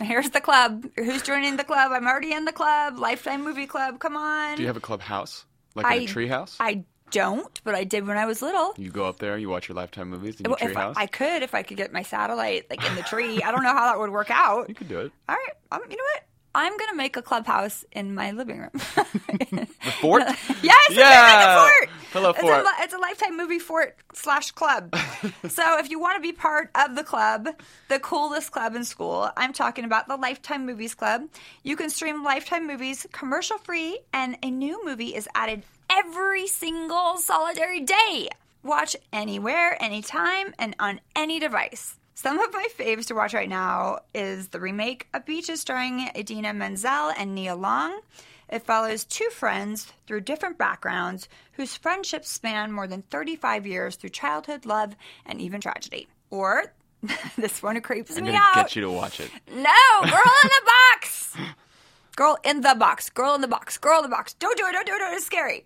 Here's the club. Who's joining the club? I'm already in the club. Lifetime Movie Club. Come on. Do you have a clubhouse? Like I- in a treehouse? I don't, but I did when I was little. You go up there, you watch your Lifetime movies in your Well, if I, treehouse? I could, if I could get my satellite like in the tree. I don't know how that would work out. You could do it. All right, um, you know what? I'm gonna make a clubhouse in my living room. The fort? yes, it's Yeah. a fort. Hello, it's fort. A, it's a lifetime movie fort slash club. so if you want to be part of the club, the coolest club in school, I'm talking about the Lifetime Movies Club. You can stream Lifetime movies commercial free, and a new movie is added every single solitary day. Watch anywhere, anytime, and on any device. Some of my faves to watch right now is the remake of Beaches starring Idina Menzel and Nia Long. It follows two friends through different backgrounds whose friendships span more than 35 years through childhood, love, and even tragedy. Or this one creeps I'm me out. get you to watch it. No, girl in the box. Girl in the box. Girl in the box. Girl in the box. Don't do it. Don't do it. Don't do it. It's scary.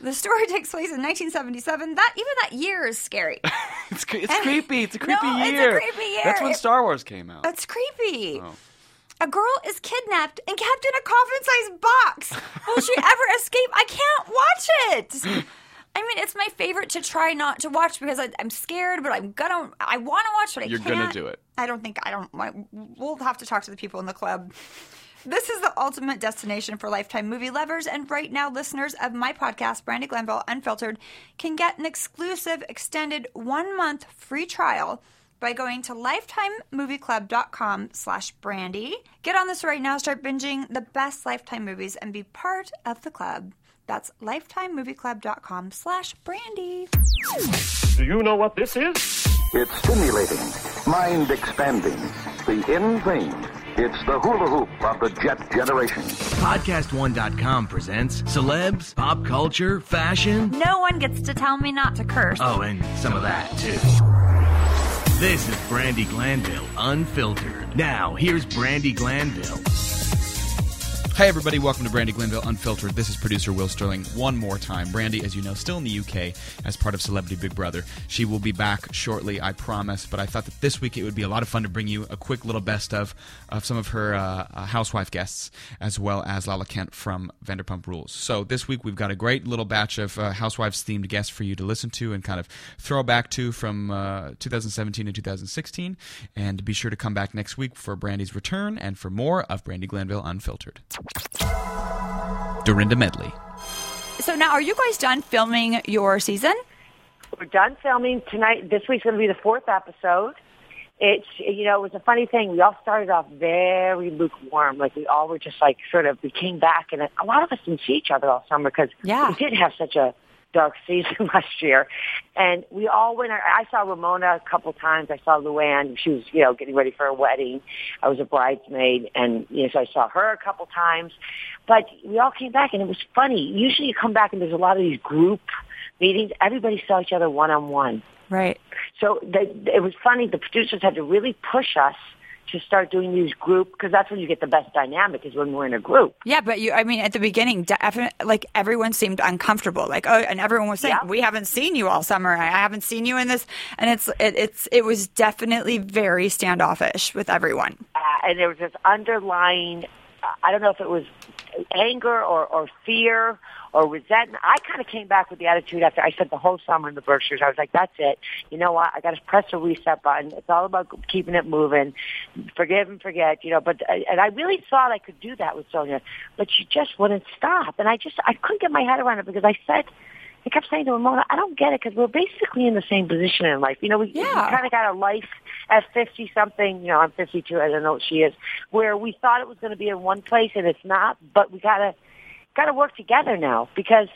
The story takes place in 1977. That even that year is scary. It's, it's creepy. It's a No, creepy it's a year. creepy year. That's when It- Star Wars came out. That's creepy. Oh. A girl is kidnapped and kept in a coffin-sized box. Will she ever escape? I can't watch it. I mean, it's my favorite to try not to watch because I, I'm scared, but I'm gonna. I want to watch, but I You're can't. You're gonna do it. I don't think I don't. I, we'll have to talk to the people in the club. This is the ultimate destination for lifetime movie lovers, and right now, listeners of my podcast, Brandi Glanville Unfiltered, can get an exclusive extended one month free trial by going to lifetimemovieclub.com slash brandy. Get on this right now, start binging the best Lifetime movies, and be part of the club. That's lifetimemovieclub.com slash brandy. Do you know what this is? It's stimulating, mind expanding, the in thing. It's the hula hoop of the jet generation. Podcast1.com presents celebs, pop culture, fashion. No one gets to tell me not to curse. Oh, and some of that, too. This is Brandi Glanville Unfiltered. Now, here's Brandi Glanville. Hi, everybody. Welcome to Brandi Glanville Unfiltered. This is producer Will Sterling one more time. Brandi, as you know, still in the UK as part of Celebrity Big Brother. She will be back shortly, I promise. But I thought that this week it would be a lot of fun to bring you a quick little best of of some of her uh, uh, housewife guests, as well as Lala Kent from Vanderpump Rules. So this week we've got a great little batch of uh, housewives themed guests for you to listen to and kind of throw back to from uh, 2017 and 2016. And be sure to come back next week for Brandi's return and for more of Brandi Glanville Unfiltered. Dorinda Medley. So now, are you guys done filming your season? We're done filming tonight. This week's going to be the fourth episode. It's you know it was a funny thing. We all started off very lukewarm, like we all were just like sort of. We came back, and a lot of us didn't see each other all summer because Yeah. we did have such a dark season last year, and we all went. I saw Ramona a couple times. I saw Luann. She was you know getting ready for a wedding. I was a bridesmaid, and you know so I saw her a couple times. But we all came back, and it was funny. Usually, you come back, and there's a lot of these group meetings. Everybody saw each other one on one. Right. So they, it was funny. The producers had to really push us to start doing these group because that's when you get the best dynamic is when we're in a group. Yeah, but you, I mean, at the beginning, definitely, like everyone seemed uncomfortable. Like, oh, and everyone was saying, Yeah. "We haven't seen you all summer. I haven't seen you in this." And it's, it, it's, it was definitely very standoffish with everyone. Uh, and there was this underlying, I don't know if it was anger or, or fear or resentment. I kind of came back with the attitude after I spent the whole summer in the Berkshires. I was like, that's it. You know what? I got to press the reset button. It's all about keeping it moving. Forgive and forget, you know, but, uh, and I really thought I could do that with Sonja, but she just wouldn't stop. And I just, I couldn't get my head around it because I said, I kept saying to Ramona, I don't get it because we're basically in the same position in life. You know, we, we Yeah. kind of got a life at 50 something, you know, I'm 52, I don't know what she is, where we thought it was going to be in one place and it's not, but we got to, got to work together now because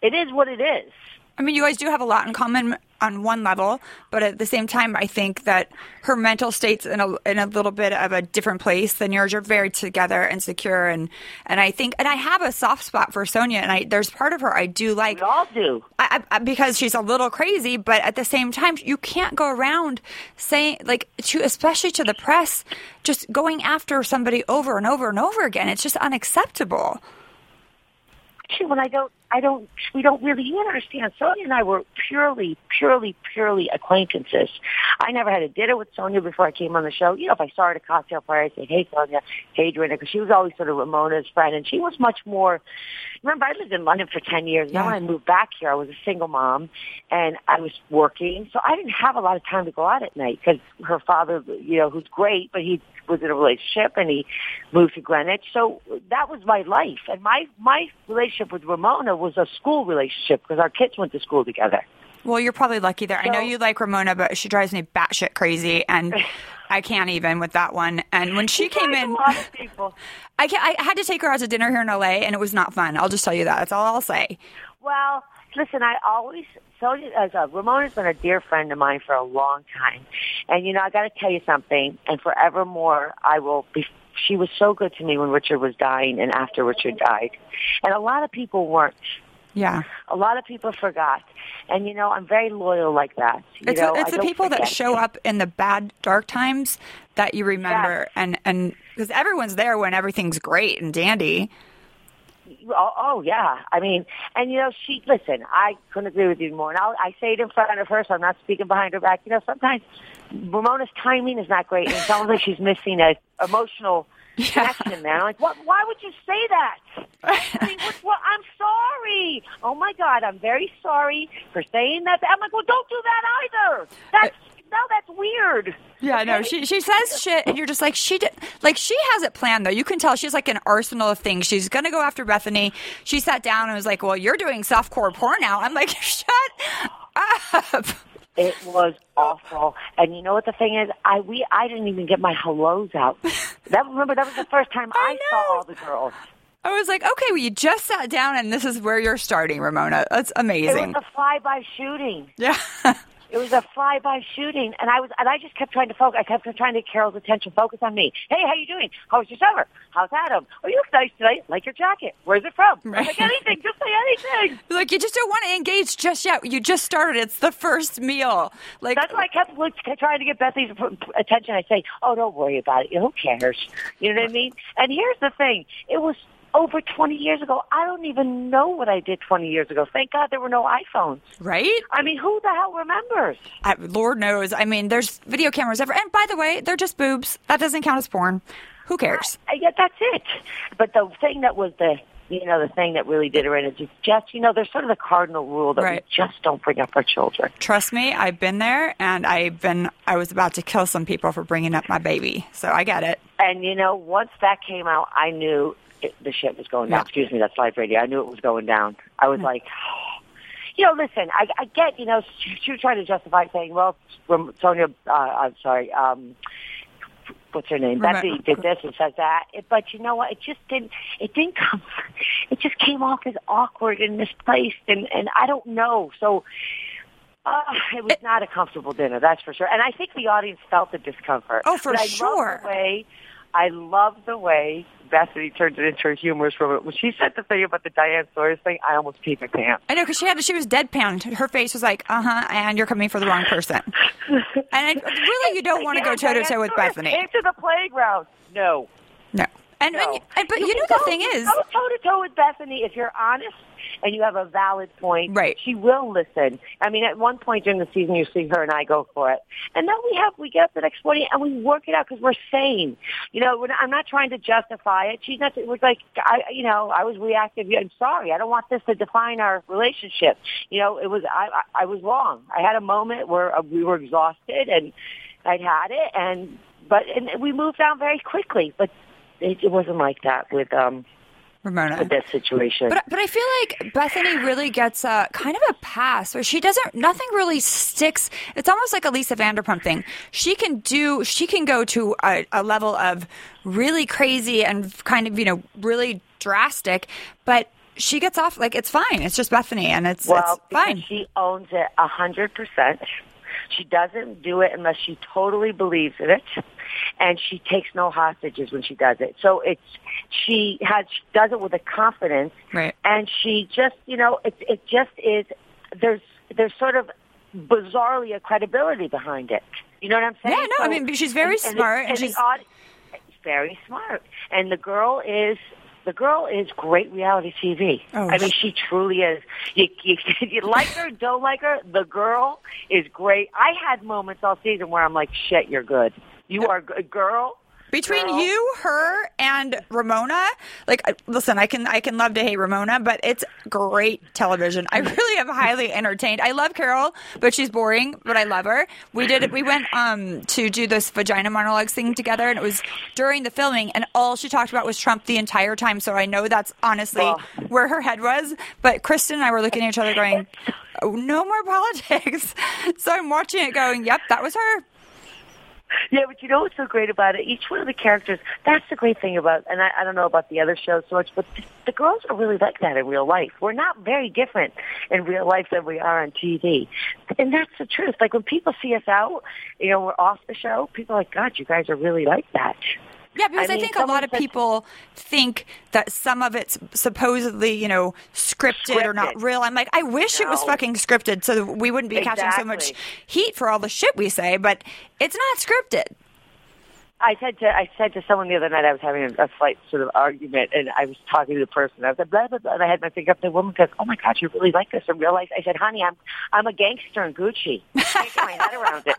it is what it is. I mean, you guys do have a lot in common on one level, but at the same time, I think that her mental state's in a in a little bit of a different place than yours. You're very together and secure, and and I think, and I have a soft spot for Sonja, and I there's part of her I do like. We all do. I, I, because she's a little crazy, but at the same time, you can't go around saying like to, especially to the press, just going after somebody over and over and over again. It's just unacceptable. Actually, when I don't, I don't, we don't really understand. Sonja and I were purely, purely, purely acquaintances. I never had a dinner with Sonja before I came on the show. You know, if I saw her at a cocktail party, I'd say, hey, Sonja, hey, Dorinda, because she was always sort of Ramona's friend, and she was much more, remember, I lived in London for 10 years. Now when I moved back here, I was a single mom, and I was working, so I didn't have a lot of time to go out at night because her father, you know, who's great, but he was in a relationship and he moved to Greenwich. So that was my life. And my, my relationship with Ramona was a school relationship because our kids went to school together. Well, you're probably lucky there. I know you like Ramona, but she drives me batshit crazy, and I can't even with that one. And when she came in, a lot of people. I, can, I had to take her out to dinner here in LA, and it was not fun. I'll just tell you that. That's all I'll say. Well, listen, I always Sonja as uh, a Ramona's been a dear friend of mine for a long time, and you know I got to tell you something, and forevermore I will be. She was so good to me when Richard was dying and after Richard died, and a lot of people weren't. Yeah. A lot of people forgot, and you know I'm very loyal like that. You It's, know, it's I the people that show up in the bad, dark times that you remember, and and because everyone's there when everything's great and dandy. Oh, oh yeah. I mean, and you know, she listen. I couldn't agree with you more. And I'll, I say it in front of her, so I'm not speaking behind her back. You know, sometimes Ramona's timing is not great, and it sounds like she's missing a emotional connection there. I'm like, what? Why would you say that? I mean, what, what, I'm sorry. Oh my God, I'm very sorry for saying that. I'm like, well, don't do that either. That's no, that's weird. Yeah, no, she she says shit, and you're just like she did. Like she has it planned though. You can tell she's like an arsenal of things. She's gonna go after Bethenny. She sat down and was like, "Well, you're doing softcore porn now." I'm like, "Shut up." It was awful. And you know what the thing is? I we I didn't even get my hellos out. That remember that was the first time I, saw all the girls. I was like, "Okay, well, you just sat down, and this is where you're starting, Ramona. That's amazing. It amazing." was a fly-by shooting. Yeah. It was a fly-by shooting, and I was, and I just kept trying to focus. I kept trying to get Carol's attention. Focus on me. Hey, how you doing? How was your summer? How's Adam? Oh, you look nice today. Like your jacket. Where's it from? Right. Like anything. Just say anything. like you just don't want to engage just yet. You just started. It's the first meal. Like That's why I kept trying to get Bethy's attention. I say, "Oh, don't worry about it. Who cares?" You know what I mean? And here's the thing: it was over 20 years ago. I don't even know what I did 20 years ago. Thank God there were no iPhones. right? I mean, who the hell remembers? I, Lord knows. I mean, there's video cameras ever. And by the way, they're just boobs. That doesn't count as porn. Who cares? I, yeah, that's it. But the thing that was the you know the thing that really did her in is it's just you know there's sort of the cardinal rule that Right. we just don't bring up our children. Trust me, I've been there, and I've been. I was about to kill some people for bringing up my baby, so I get it. And you know once that came out, I knew it, the shit was going down. Yeah. Excuse me, that's live radio. I knew it was going down. I was like. You know, listen. I, I get. You know, she, she was trying to justify saying, "Well, Sonja, uh, I'm sorry, um, what's her name? Remo- Betsy did this and says that. It, but you know what? It just didn't. It didn't come. It just came off as awkward and misplaced, and and I don't know. So. Uh, it was not a comfortable dinner, that's for sure. And I think the audience felt the discomfort. Oh, for But I sure. Love the way, I love the way Bethenny turned it into a humorous it. When she said the thing about the Diane Sawyer thing, I almost peed my pants. I know because she had. She was deadpan. Her face was like, "Uh huh," and you're coming for the wrong person. and I, really, you don't want to go toe to toe with Bethenny. Came to the playground. No. No. And, No. and, and but you, can know the thing you is, go toe to toe with Bethenny if you're honest and you have a valid point. Right. She will listen. I mean, at one point during the season, you see her and I go for it, and then we have we get up the next morning and we work it out because we're sane. You know, we're not, I'm not trying to justify it. She's not. It was like I, you know, I was reactive. I'm sorry. I don't want this to define our relationship. You know, it was I. I, I was wrong. I had a moment where uh, we were exhausted and I'd had it, and but and we moved on very quickly. But it, it wasn't like that with um Ramona. with that situation. But but I feel like Bethenny really gets a kind of a pass where she doesn't nothing really sticks. It's almost like a Lisa Vanderpump thing. She can do she can go to a, a level of really crazy and kind of you know really drastic, but she gets off like it's fine. It's just Bethenny and it's well, it's fine. she owns it a hundred percent. She doesn't do it unless she totally believes in it, and she takes no hostages when she does it. So it's she has she does it with a confidence, Right. and she just you know it it just is there's there's sort of bizarrely a credibility behind it. You know what I'm saying? Yeah, no, I mean, she's very smart, and and she's- the aud- very smart, and the girl is The girl is great reality TV. Oh, I mean, she truly is. You, you, you like her, don't like her. The girl is great. I had moments all season where I'm like, shit, you're good. You are a girl. Between Girl. you, her, and Ramona, like listen, I can I can love to hate Ramona, but it's great television. I really am highly entertained. I love Carol, but she's boring, but I love her. We did we went um to do this vagina monologues thing together, and it was during the filming, and all she talked about was Trump the entire time. So I know that's honestly where her head was. But Kristen and I were looking at each other, going, oh, "No more politics." So I'm watching it, going, "Yep, that was her." Yeah, but you know what's so great about it? Each one of the characters, that's the great thing about, and I, I don't know about the other shows so much, but the, the girls are really like that in real life. We're not very different in real life than we are on TV. And that's the truth. Like when people see us out, you know, we're off the show, people are like, God, you guys are really like that. Yeah, because I, I think a lot of people think that some of it's supposedly, you know, scripted, or not real. I'm like, I wish it was fucking scripted so we wouldn't be catching so much heat for all the shit we say, but it's not scripted. I said to I said to someone the other night I was having a, a slight sort of argument and I was talking to the person. I was like blah blah blah and I had my finger up. The woman goes, "Oh my God, you really like this in real life?" I said, "Honey, I'm I'm a gangster in Gucci. I my head around it."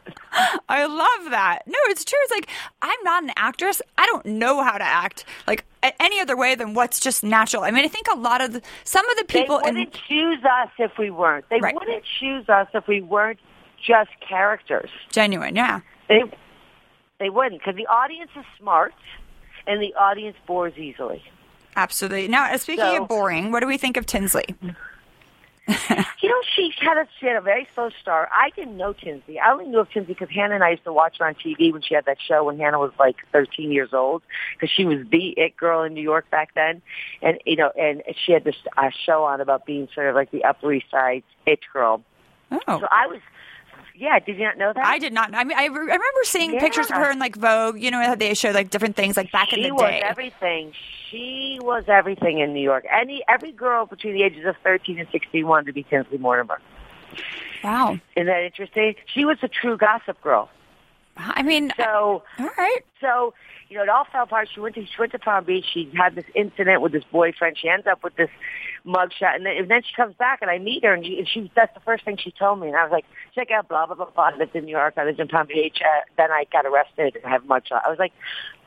I love that. No, it's true. It's like I'm not an actress. I don't know how to act like any other way than what's just natural. I mean, I think a lot of the, some of the people they wouldn't choose us if we weren't. They Right. wouldn't choose us if we weren't just characters. genuine, yeah. They they wouldn't because the audience is smart and the audience bores easily. Absolutely. Now, uh, speaking So- of boring, what do we think of Tinsley? You know, she had a she had a very slow start. I didn't know Tinsley. I only knew of Tinsley because Hannah and I used to watch her on TV when she had that show when Hannah was like 13 years old because she was the it girl in New York back then, and you know, and she had this uh, show on about being sort of like the Upper East Side it girl. Oh. So I was, yeah. Did you not know that? I did not. I mean, I, re- I remember seeing pictures of her in like Vogue. You know how they showed like different things like back she in the day. She was everything. She was everything in New York. Any every girl between the ages of 13 and 16 wanted to be Tinsley Mortimer. wow. Isn't that interesting? She was a true gossip girl. I mean, So, all right. So you know, it all fell apart. She went to she went to Palm Beach. She had this incident with this boyfriend. She ends up with this mugshot, and then, and then she comes back, and I meet her, and she, and she that's the first thing she told me, and I was like, check out blah blah blah blah. I lived in New York. I lived in Palm Beach. Uh, then I got arrested and I have mugshot. I was like,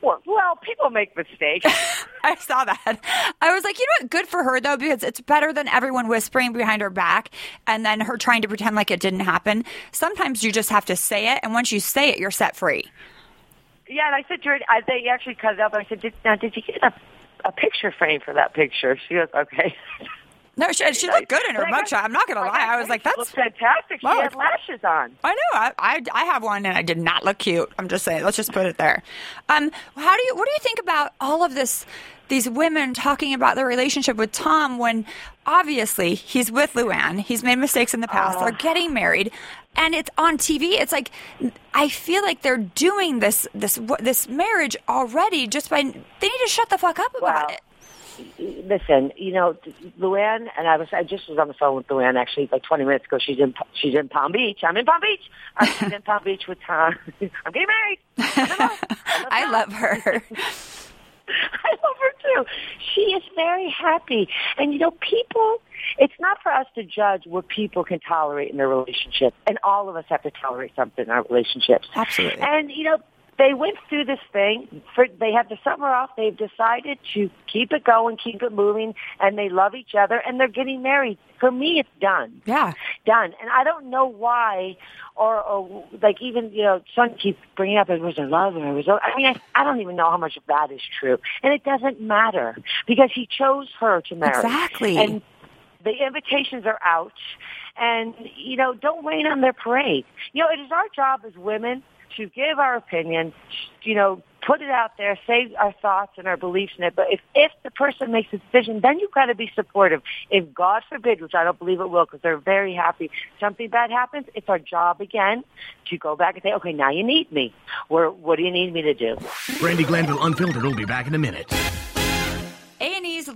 well, well, people make mistakes. I saw that. I was like, you know what? Good for her though, because it's better than everyone whispering behind her back and then her trying to pretend like it didn't happen. Sometimes you just have to say it, and once you say it, you're set free. Yeah, and I said to her, I, they actually cut it up. I said, did, now did you get a a picture frame for that picture? She goes, okay. No, she, she looked good in her mugshot. I'm not gonna lie. I was like, that's fantastic. She had lashes on. I know. I, I I have one, and I did not look cute. I'm just saying. Let's just put it there. Um, how do you? What do you think about all of this? These women talking about their relationship with Tom when obviously he's with Luann. He's made mistakes in the past. They're getting married, and it's on TV. It's like I feel like they're doing this this this marriage already just by they need to shut the fuck up about Wow. it. Listen, you know, Luann and I was I just was on the phone with Luann actually like 20 minutes ago. She's in she's in Palm Beach. I'm in Palm Beach. I'm in Palm Beach with Tom. I'm getting married. I'm love. I'm I love. love her. I love her too. She is very happy. And you know, people, it's not for us to judge what people can tolerate in their relationship. And all of us have to tolerate something in our relationships. Absolutely. And you know, they went through this thing. For, they had the summer off. They've decided to keep it going, keep it moving, and they love each other. And they're getting married. For me, it's done yeah. done. And I don't know why, or, or like even you know, son keeps bringing up it was a love and it was. I mean, I, I don't even know how much of that is true, and it doesn't matter because he chose her to marry. Exactly. And the invitations are out, and you know, don't rain on their parade. You know, it is our job as women to give our opinion. You know, put it out there, say our thoughts and our beliefs in it. But if if the person makes a decision, then you've got to be supportive. If God forbid, which I don't believe it will, because they're very happy, something bad happens, it's our job again to go back and say, okay, now you need me. Or what do you need me to do? Brandi Glanville Unfiltered will be back in a minute.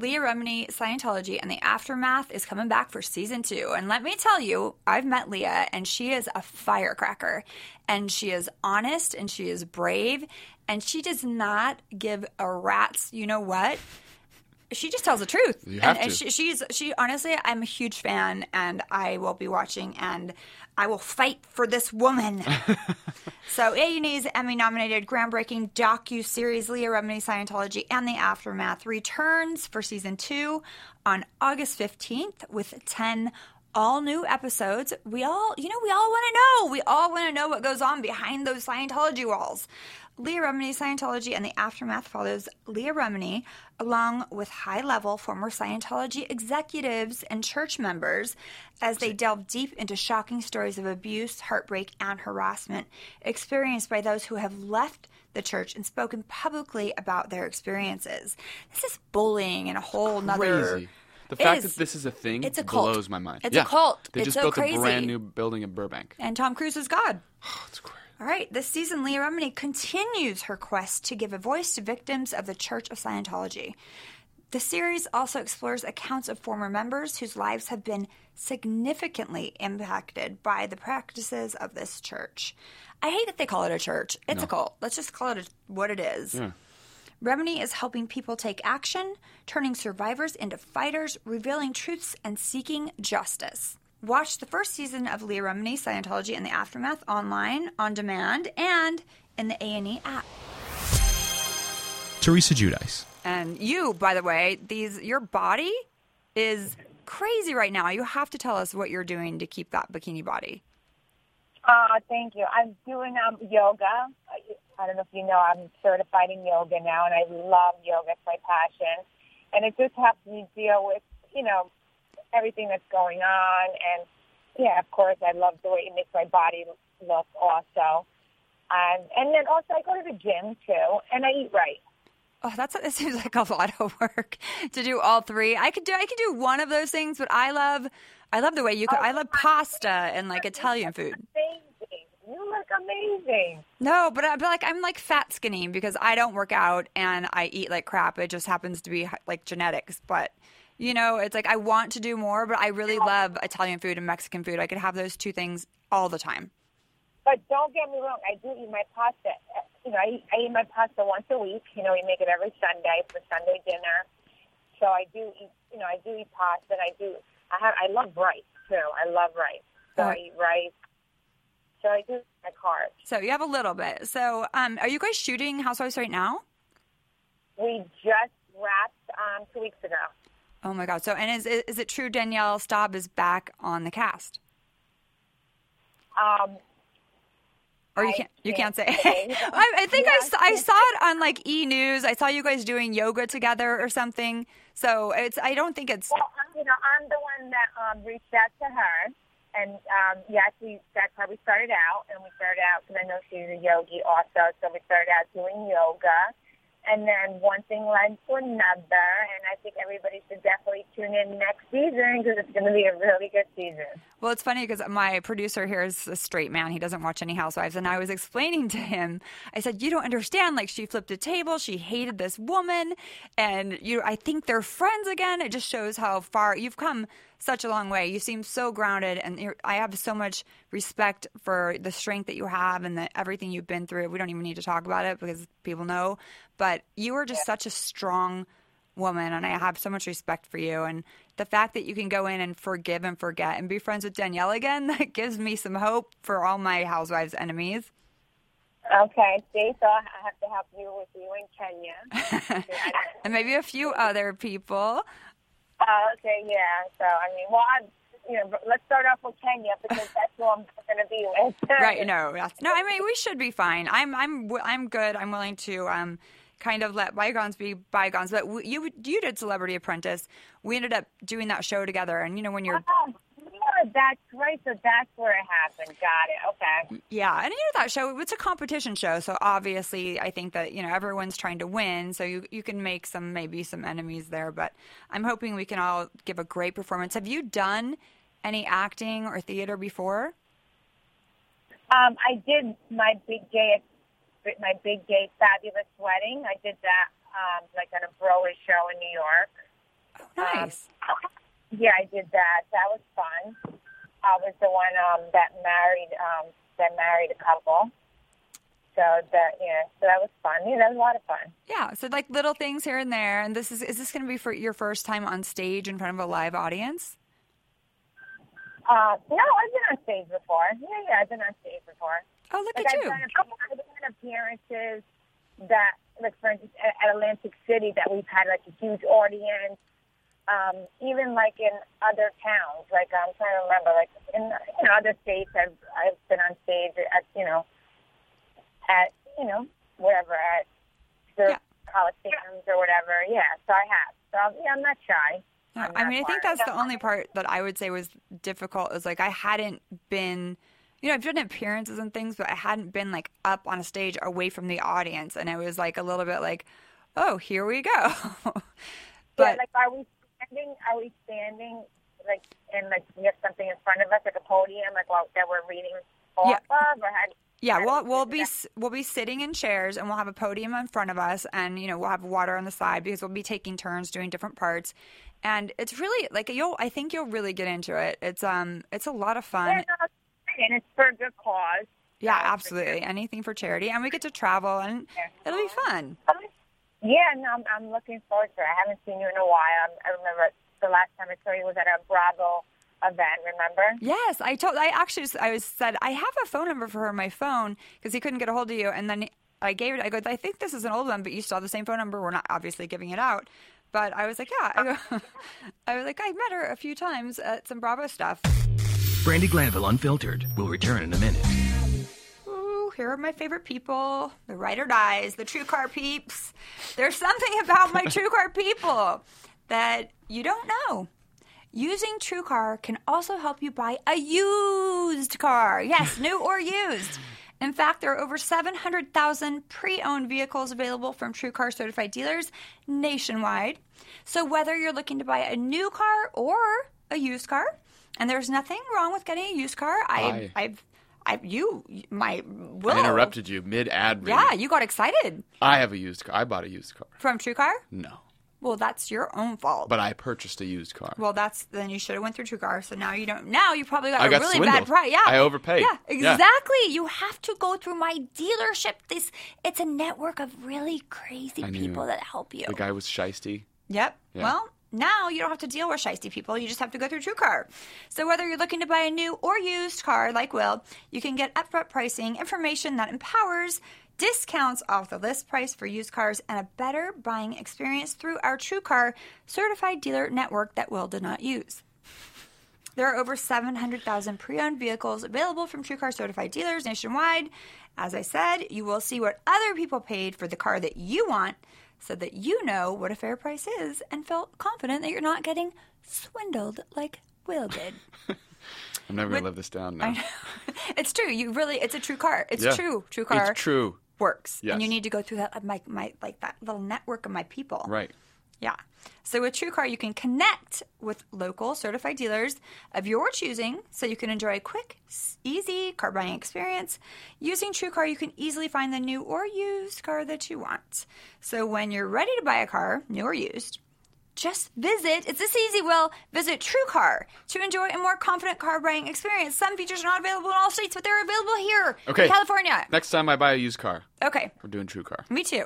Leah Remini Scientology and the Aftermath is coming back for season two. And let me tell you, I've met Leah and she is a firecracker. And she is honest and she is brave and she does not give a rat's you know what she just tells the truth. You have and, and she, she's she honestly, I'm a huge fan, and I will be watching, and I will fight for this woman. so A&E's Emmy-nominated groundbreaking docu series Leah Remini Scientology and the Aftermath returns for season two on August 15th with 10 all new episodes. We all, you know, we all want to know. We all want to know what goes on behind those Scientology walls. Leah Remini Scientology and the Aftermath follows Leah Remini along with high level former Scientology executives and church members as they delve deep into shocking stories of abuse, heartbreak, and harassment experienced by those who have left the church and spoken publicly about their experiences. This is bullying and a whole nother. The It fact is. that this is a thing It's a cult. blows my mind. It's a Yeah. cult. They It's just so built crazy. a brand new building in Burbank. And Tom Cruise is God. Oh, it's great. All right, this season, Leah Remini continues her quest to give a voice to victims of the Church of Scientology. The series also explores accounts of former members whose lives have been significantly impacted by the practices of this church. I hate that they call it a church. It's a cult. Let's just call it a, what it is. Remini is helping people take action, turning survivors into fighters, revealing truths, and seeking justice. Watch the first season of Leah Remini, Scientology, and the Aftermath online, on demand, and in the A&E app. Teresa Giudice. And you, by the way, these your body is crazy right now. You have to tell us what you're doing to keep that bikini body. Uh, thank you. I'm doing um, yoga. I, don't know if you know, I'm certified in yoga now, and I love yoga. It's my passion. And it just helps me deal with, you know, everything that's going on. And, yeah, of course, I love the way it makes my body look also. Um, and then also I go to the gym, too, and I eat right. Oh, that's that seems like a lot of work to do all three. I could do I could do one of those things, but I love I love the way you could. I love pasta and like Italian food. Amazing. Look amazing. No, but I but like I'm like fat skinny because I don't work out and I eat like crap. It just happens to be like genetics, but you know, it's like I want to do more, but I really love Italian food and Mexican food. I could have those two things all the time. But don't get me wrong, I do eat my pasta. uh, You know, I eat, I eat my pasta once a week. You know, we make it every Sunday for Sunday dinner. So I do eat, you know, I do eat pasta, and I do. I have, I love rice too. I love rice, so I eat rice. So I do my carbs. So you have a little bit. So, um, are you guys shooting Housewives right now? We just wrapped um, two weeks ago. Oh my god! So, and is is it true Danielle Staub is back on the cast, Um, or you can't you can't say? can't say. I, I think I, Yeah, s- I saw it on like E News. I saw you guys doing yoga together or something. So it's I don't think it's well, I'm, you know, I'm the one that um, reached out to her, and um, yes, we that's how we started out. And we started out because I know she's a yogi also, so we started out doing yoga. And then one thing led to another, and I think everybody should definitely tune in next season because it's going to be a really good season. Well, it's funny because my producer here is a straight man. He doesn't watch any Housewives. And I was explaining to him, I said, You don't understand. Like, she flipped a table. She hated this woman. And you, I think they're friends again. It just shows how far you've come such a long way. You seem so grounded. And you're, I have so much respect for the strength that you have and the, everything you've been through. We don't even need to talk about it because people know. But you are just such a strong woman and I have so much respect for you and the fact that you can go in and forgive and forget and be friends with Danielle again that gives me some hope for all my housewives enemies. Okay, see, so I have to help you with you in Kenya. and maybe a few other people. Oh, okay, yeah. So I mean, well, I, you know, let's start off with Kenya because that's who I'm going to be with. Right, no. No, I mean we should be fine. I'm I'm I'm good. I'm willing to um kind of let bygones be bygones. But w- you you did Celebrity Apprentice. We ended up doing that show together and you know when you're Oh, yeah, that's right. So that's where it happened. Got it. Okay. Yeah, and you know that show it's a competition show, so obviously I think that you know everyone's trying to win, so you you can make some maybe some enemies there, but I'm hoping we can all give a great performance. Have you done any acting or theater before? Um, I did my big gay, my big gay fabulous wedding. I did that um, like on a Broadway show in New York. Oh, nice. Yeah, I did that. That was fun. I was the one um, that married um, that married a couple. So that yeah, so that was fun. Yeah, that was a lot of fun. Yeah, so like little things here and there. And this is is this going to be for your first time on stage in front of a live audience? Uh, no, I've been on stage before. Yeah, yeah, I've been on stage before. Oh, look Like at I've you. done, a couple, I've appearances that, like for instance, at, at Atlantic City, that we've had like a huge audience. Um, even like in other towns, like I'm trying to remember, like in you know other states, I've I've been on stage at you know at you know wherever at the Yeah. coliseums or whatever. Yeah, so I have. So yeah, I'm not shy. No, I mean, I think that's the only part that I would say was difficult. Is like I hadn't been, you know, I've done appearances and things, but I hadn't been like up on a stage away from the audience, and it was like a little bit like, oh, here we go. yeah, but like are we standing? Are we standing like and like we have something in front of us, like a podium, like well, that we're reading off Yeah. of, or had Yeah, we'll we we'll be we'll be sitting in chairs and we'll have a podium in front of us and you know we'll have water on the side because we'll be taking turns doing different parts, and it's really like you'll I think you'll really get into it. It's um it's a lot of fun. Yeah, no, and it's for a good cause. Yeah, So, absolutely. Anything for charity, and we get to travel and it'll be fun. Yeah, no, I'm, I'm looking forward to it. I haven't seen you in a while. I remember the last time I saw you was at a Bravo event. Remember? Yes, I told. I actually, I was said I have a phone number for her on my phone because he couldn't get a hold of you, and then I gave it. I go, I think this is an old one, but you still have the same phone number. We're not obviously giving it out, but I was like, yeah. I, go, I was like, I met her a few times at some Bravo stuff. Brandi Glanville Unfiltered will return in a minute. Ooh, here are my favorite people: the ride or dies, the true car peeps. There's something about my true car people that you don't know. Using TrueCar can also help you buy a used car. Yes, new or used. In fact, there are over 700,000 pre owned vehicles available from TrueCar certified dealers nationwide. So, whether you're looking to buy a new car or a used car, and there's nothing wrong with getting a used car, I, Hi. I've, I've, you, my, Will. I interrupted you mid ad. Yeah, you got excited I have a used car. I bought a used car. from TrueCar. No, Well, that's your own fault. but I purchased a used car. Well, that's then you should have went through TrueCar. So now you don't. Now you probably got I a got really swindled. bad price. Yeah, I overpaid. Yeah, Yeah. exactly. You have to go through my dealership. This it's a network of really crazy I people that help you. the guy was shisty. Yep. Yeah. Well, now you don't have to deal with shisty people. You just have to go through TrueCar. So whether you're looking to buy a new or used car, like Will, you can get upfront pricing, information that empowers, discounts off the list price for used cars, and a better buying experience through our TrueCar certified dealer network that Will did not use. There are over 700,000 pre owned vehicles available from TrueCar certified dealers nationwide. As I said, you will see what other people paid for the car that you want so that you know what a fair price is and feel confident that you're not getting swindled like Will did. I'm never gonna live this down now. it's true. You really, it's a true car. It's Yeah. true. True car It's true. works. And you need to go through that, my, my, like that little network of my people. Right. Yeah. So with TrueCar, you can connect with local certified dealers of your choosing so you can enjoy a quick, easy car buying experience. Using TrueCar, you can easily find the new or used car that you want. So when you're ready to buy a car, new or used, just visit, it's this easy, Will, visit TrueCar to enjoy a more confident car buying experience. Some features are not available in all states, but they're available here Okay. in California. Next time I buy a used car, Okay. we're doing True Car. Me too.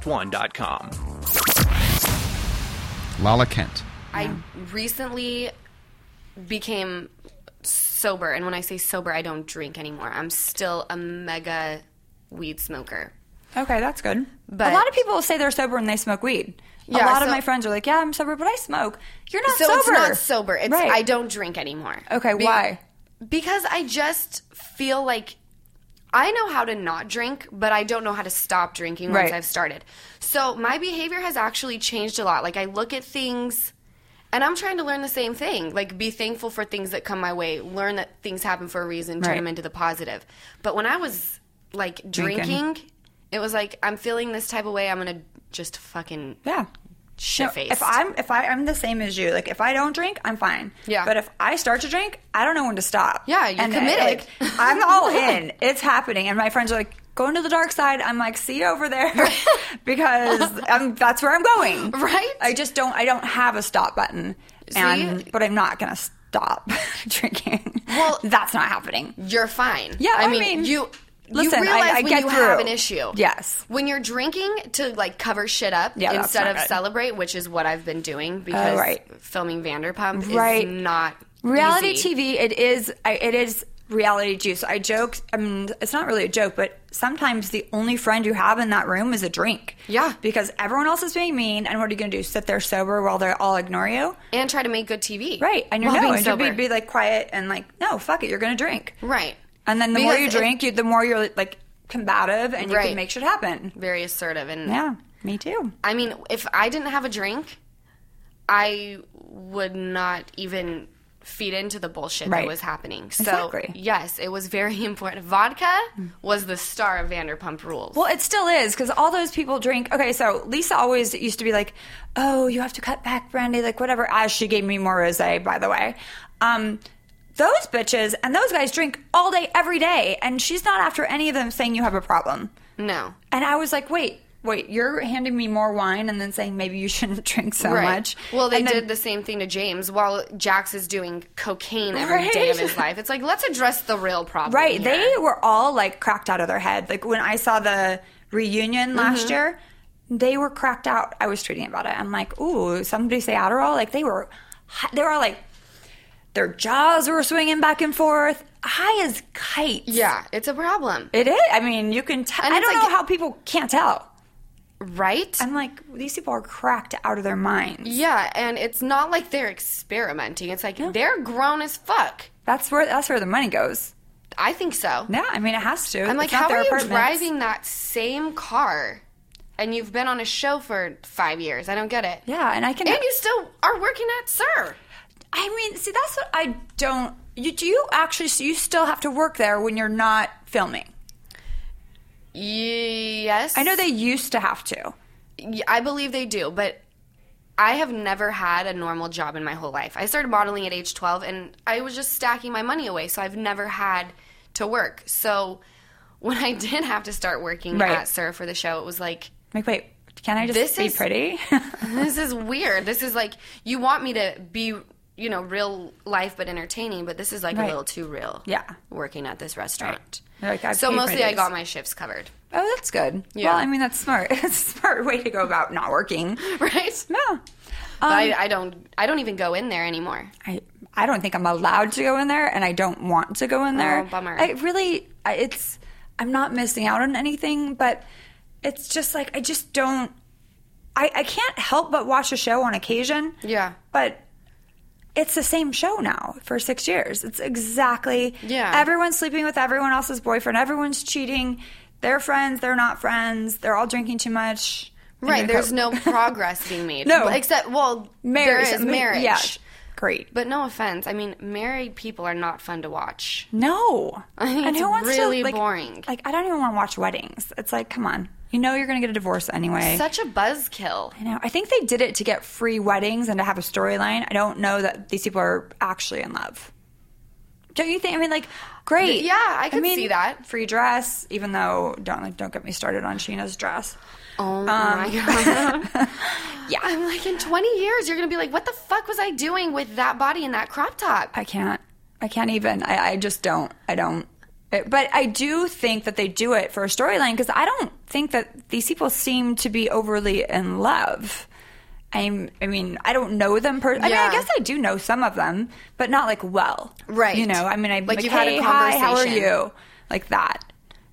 podcastone.com. Lala Kent. I recently became sober, and when I say sober, I don't drink anymore. I'm still a mega weed smoker. Okay, that's good. But- a lot of people say they're sober and they smoke weed. Yeah, a lot of my friends are like, "Yeah, I'm sober, but I smoke." You're not so sober. it's not sober. It's Right. I don't drink anymore. Okay, Be- why? Because I just feel like I know how to not drink, but I don't know how to stop drinking once Right. I've started. So my behavior has actually changed a lot. Like I look at things and I'm trying to learn the same thing. Like be thankful for things that come my way, learn that things happen for a reason, turn Right. them into the positive. But when I was like Drinking. drinking, it was like I'm feeling this type of way. I'm gonna just fucking Yeah. Shit No, face. if I'm if I, I'm the same as you, like if I don't drink, I'm fine. Yeah. But if I start to drink, I don't know when to stop. Yeah, you're and committed. Like, I'm all in. It's happening, and my friends are like, "Going to the dark side." I'm like, "See you over there," because I'm, that's where I'm going. Right? I just don't. I don't have a stop button, and but I'm not gonna stop drinking. Well- that's not happening. you're fine. Yeah, I I mean, mean, you. Listen, you realize I when get you have an issue. Yes. When you're drinking to like cover shit up Yeah, instead of good. celebrate, which is what I've been doing oh, because right. filming Vanderpump Right. is not reality easy. TV. It is. I- It is reality juice. I joke. I mean, it's not really a joke, but sometimes the only friend you have in that room is a drink. Yeah. because everyone else is being mean, and what are you going to do? Sit there sober while they all ignore you? and try to make good TV. Right, and you're while no, and you'll be, be like quiet and like, no, fuck it, you're going to drink. right. And then the more you drink, you the more you're like combative, and you Right. can make shit happen. Very assertive and Yeah, me too. I mean, if I didn't have a drink, I would not even feed into the bullshit Right. that was happening. So, Exactly. yes, it was very important. Vodka was the star of Vanderpump Rules. Well, it still is because all those people drink. Okay, so Lisa always used to be like, "Oh, you have to cut back, Brandi," like whatever. As she gave me more rosé, by the way. Um, those bitches and those guys drink all day, every day, and she's not after any of them saying you have a problem. no. And I was like, wait, wait, you're handing me more wine and then saying maybe you shouldn't drink so right. much. Well, they then- did the same thing to James while Jax is doing cocaine every day Right. of his life. It's like, let's address the real problem. Right. here. They were all like cracked out of their head. Like when I saw the reunion last Mm-hmm. year, they were cracked out. I was tweeting about it. I'm like, ooh, somebody say Adderall. Like they were, they were all like, their jaws were swinging back and forth, high as kites. Yeah, it's a problem. It is. I mean, you can tell. I don't like- know how people can't tell. Right? I'm like, these people are cracked out of their minds. yeah, and it's not like they're experimenting. It's like they're grown as fuck. That's where that's where the money goes. I think so. Yeah, I mean, it has to. I'm like, how are you driving that same car and you've been on a show for five years? I don't get it. Yeah, and I can. And you still are working at SUR. I mean, see, that's what I don't. You do you actually? So you still have to work there when you're not filming. Yes. I know they used to have to. I believe they do, but I have never had a normal job in my whole life. I started modeling at age 12 and I was just stacking my money away, so I've never had to work. So when I did have to start working Right. at SUR for the show, it was like, Like, wait, can I just This be is- pretty? this is weird. This is like, you want me to be, you know, real life but entertaining, but this is like Right. a little too real. Yeah. Working at this restaurant. They're like, so mostly I got my shifts covered. oh, that's good. Yeah. Well, I mean, that's smart. It's a smart way to go about not working. Right? No. But I, um, I don't. I don't even go in there anymore. I I don't think I'm allowed to go in there, and I don't want to go in there. Oh, bummer. I really, I- it's I'm not missing out on anything, but it's just like I just don't. I I can't help but watch a show on occasion. Yeah. but it's the same show now for six years. It's exactly Yeah. Everyone's sleeping with everyone else's boyfriend. Everyone's cheating. They're friends. They're not friends. They're all drinking too much. Right. There's co- no progress being made. No. Except, well, marriage. there is marriage. Yeah, great. But no offense. I mean, married people are not fun to watch. No. I think and it's who wants really to, like, boring. Like, I don't even want to watch weddings. It's like, come on. You know you're going to get a divorce anyway. Such a buzzkill. I know. I think they did it to get free weddings and to have a storyline. I don't know that these people are actually in love. Don't you think? I mean, like, great. Yeah, I could mean, see that. Free dress, even though don't like don't get me started on Scheana's dress. Oh um, my god. Yeah, I'm like, in 20 years, you're going to be like, what the fuck was I doing with that body and that crop top? I can't. I can't even. I, I just don't. I don't. But I do think that they do it for a storyline because I don't think that these people seem to be overly in love. I'm. I mean, I don't know them. Per- I mean, I guess I do know some of them, but not like well. Right. You know. I mean, I Like like, you've had a conversation. hi, how are you? Like that.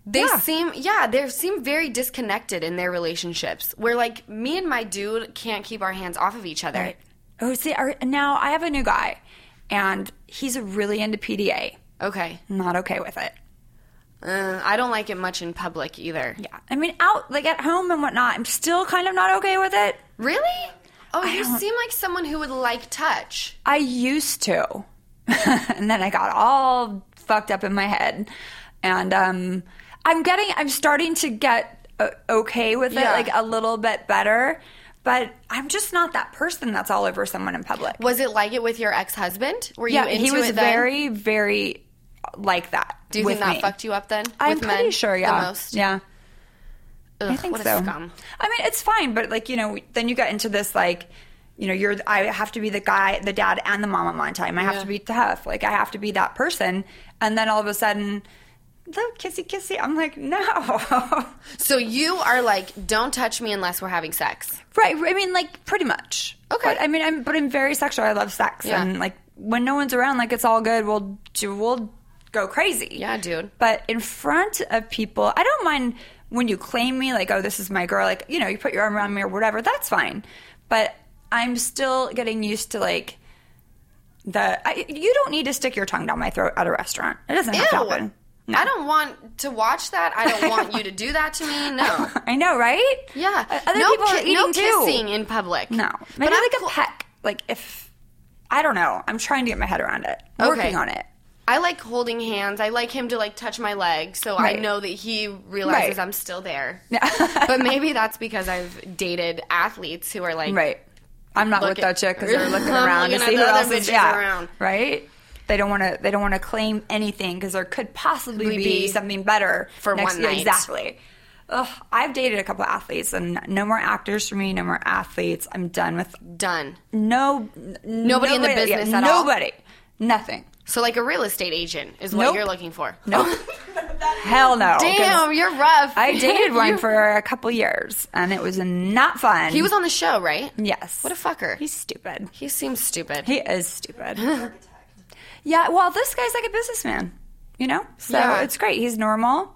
They Yeah. seem, yeah, they seem very disconnected in their relationships. Where, like, me and my dude can't keep our hands off of each other. Right. Oh, see, our, now I have a new guy, and he's really into PDA. Okay. Not okay with it. Uh, I don't like it much in public either. Yeah. I mean, out like at home and whatnot, I'm still kind of not okay with it. Really? Oh, you don't- seem like someone who would like touch. I used to. and then I got all fucked up in my head. And um I'm getting, I'm starting to get uh, okay with it, like a little bit better. But I'm just not that person that's all over someone in public. Was it like it with your ex husband? Were yeah, you into he was very, very like that. Do you think that me. fucked you up then? I'm with pretty men sure. the Yeah, most? yeah. Ugh, I think what so. Scum. I mean, it's fine, but like you know, then you get into this like, you know, you're I have to be the guy, the dad, and the mom at one time. I have Yeah. to be tough. Like I have to be that person, and then all of a sudden, little kissy kissy. I'm like, no. So you are like, don't touch me unless we're having sex. right. I mean, like pretty much. Okay. But, I mean, I'm but I'm very sexual. I love sex, Yeah. and like when no one's around, like it's all good. We'll do. We'll go crazy. Yeah, dude. But in front of people, I don't mind when you claim me, like, oh, this is my girl. Like, you know, you put your arm around me or whatever. That's fine. But I'm still getting used to like the. I, you don't need to stick your tongue down my throat at a restaurant. It doesn't have to happen. I don't want to watch that. I don't want you to do that to me. No. I know, right? Yeah. Other no, people are ki- no too. kissing in public. No, But maybe I'm like cool- a peck. Like if I don't know. I'm trying to get my head around it. Okay. Working on it. I like holding hands. I like him to like touch my leg, so I know that he realizes Right. I'm still there. but maybe that's because I've dated athletes who are like, Right. I'm not with at- that chick because they're looking around to see who other else is bitches yeah, around. Right. They don't want to. They don't want to claim anything because there could possibly Be be, something better for next one night. Exactly. Ugh, I've dated a couple athletes, and no more actors for me. No more athletes. I'm done with done. no n- Nobody in the business yeah, at all? Nobody. Nothing. So like a real estate agent is what Nope. you're looking for. Nope. Hell no. Damn, you're rough. I dated one for a couple years, and it was not fun. He was on the show, right? Yes. What a fucker. He's stupid. He seems stupid. He is stupid. yeah, well, this guy's like a businessman, you know? So Yeah. it's great. He's normal